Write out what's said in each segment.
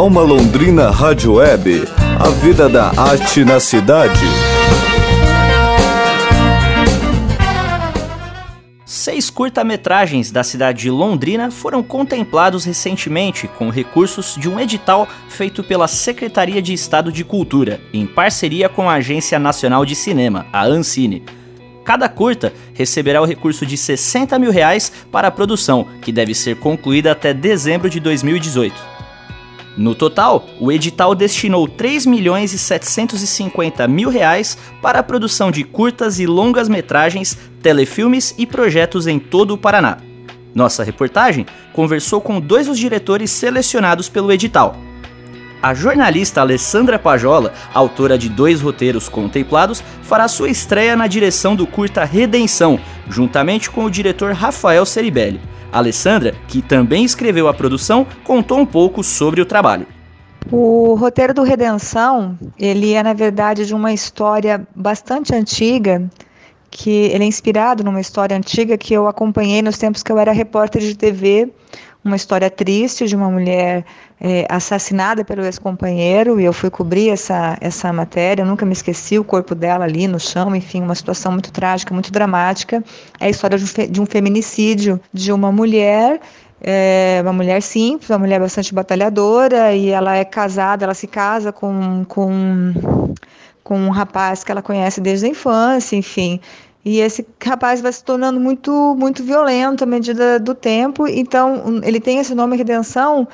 Alma Londrina Rádio Web, a vida da arte na cidade. Seis curta-metragens da cidade de Londrina foram contemplados recentemente com recursos de um edital feito pela Secretaria de Estado de Cultura, em parceria com a Agência Nacional de Cinema, a Ancine. Cada curta receberá o recurso de 60 mil reais para a produção, que deve ser concluída até dezembro de 2018. No total, o edital destinou 3 milhões e 750 mil reais para a produção de curtas e longas metragens, telefilmes e projetos em todo o Paraná. Nossa reportagem conversou com dois dos diretores selecionados pelo edital. A jornalista Alessandra Pajola, autora de dois roteiros contemplados, fará sua estreia na direção do curta Redenção, juntamente com o diretor Rafael Ceribelli. Alessandra, que também escreveu a produção, contou um pouco sobre o trabalho. O roteiro do Redenção, ele é na verdade de uma história bastante antiga, que ele é inspirado numa história antiga que eu acompanhei nos tempos que eu era repórter de TV, uma história triste de uma mulher é, assassinada pelo ex-companheiro e eu fui cobrir essa, essa matéria. Eu nunca me esqueci o corpo dela ali no chão, enfim, uma situação muito trágica, muito dramática. É a história de um, de um feminicídio de uma mulher é uma mulher simples, uma mulher bastante batalhadora, e ela é casada, ela se casa com, com, com um rapaz que ela conhece desde a infância, enfim. E esse rapaz vai se tornando muito, muito violento à medida do tempo, então ele tem esse nome Redenção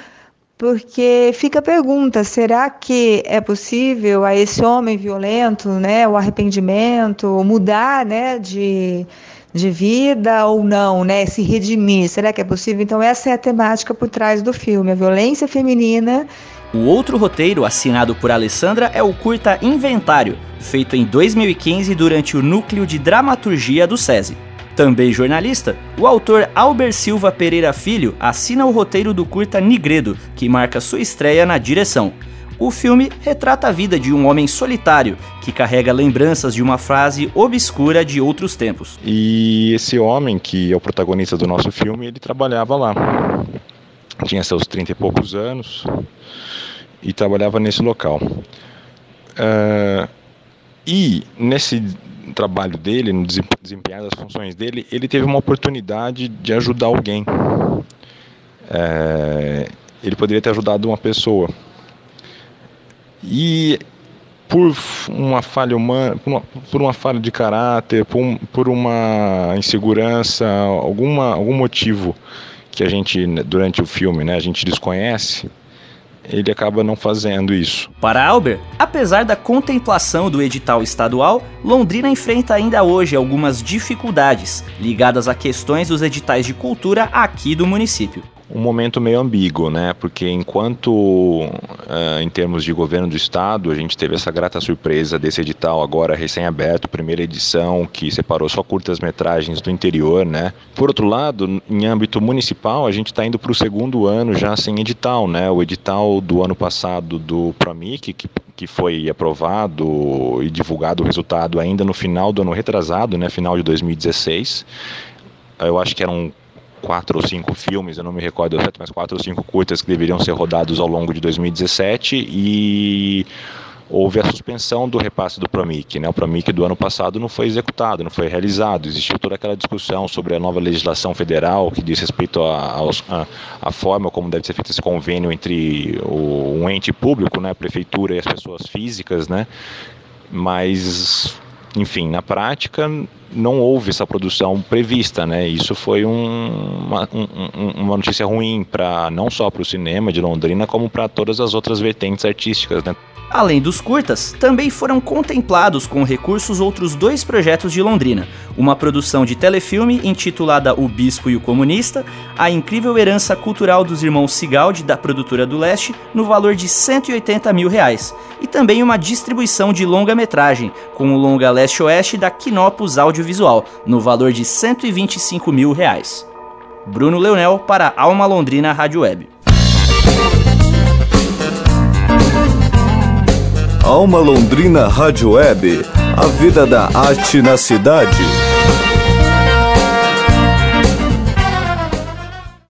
porque fica a pergunta: será que é possível a esse homem violento, né, o arrependimento, mudar, né, de, de vida ou não, né, se redimir? Será que é possível? Então essa é a temática por trás do filme, a violência feminina. O outro roteiro assinado por Alessandra é o curta Inventário, feito em 2015 durante o núcleo de dramaturgia do SESI. Também jornalista, o autor Albert Silva Pereira Filho assina o roteiro do curta Nigredo, que marca sua estreia na direção. O filme retrata a vida de um homem solitário que carrega lembranças de uma frase obscura de outros tempos. E esse homem, que é o protagonista do nosso filme, ele trabalhava lá. Tinha seus trinta e poucos anos e trabalhava nesse local. Uh, e nesse trabalho dele, no desempenhar das funções dele, ele teve uma oportunidade de ajudar alguém. É, ele poderia ter ajudado uma pessoa. E por uma falha humana, por uma, por uma falha de caráter, por, por uma insegurança, alguma, algum motivo que a gente, durante o filme, né, a gente desconhece, ele acaba não fazendo isso. Para Albert, apesar da contemplação do edital estadual, Londrina enfrenta ainda hoje algumas dificuldades ligadas a questões dos editais de cultura aqui do município um momento meio ambíguo, né? Porque enquanto uh, em termos de governo do estado a gente teve essa grata surpresa desse edital agora recém-aberto, primeira edição que separou só curtas metragens do interior, né? Por outro lado, em âmbito municipal a gente está indo para o segundo ano já sem edital, né? O edital do ano passado do Promic que que foi aprovado e divulgado o resultado ainda no final do ano retrasado, né, final de 2016. Eu acho que eram quatro ou cinco filmes, eu não me recordo certo, mas quatro ou cinco curtas que deveriam ser rodados ao longo de 2017 e houve a suspensão do repasse do Promic. Né? O Promic do ano passado não foi executado, não foi realizado. Existiu toda aquela discussão sobre a nova legislação federal que diz respeito à forma como deve ser feito esse convênio entre o, um ente público, né, a prefeitura e as pessoas físicas, né? mas enfim, na prática não houve essa produção prevista, né? Isso foi um, uma, um, uma notícia ruim para não só para o cinema de Londrina, como para todas as outras vertentes artísticas, né? Além dos curtas, também foram contemplados com recursos outros dois projetos de Londrina: uma produção de telefilme intitulada O Bispo e o Comunista, a incrível herança cultural dos irmãos Sigaldi da produtora do Leste, no valor de 180 mil reais, e também uma distribuição de longa-metragem, com o longa Leste-Oeste da Quinopus Audiovisual, no valor de 125 mil reais. Bruno Leonel para Alma Londrina Rádio Web. Alma Londrina Rádio Web, a vida da arte na cidade.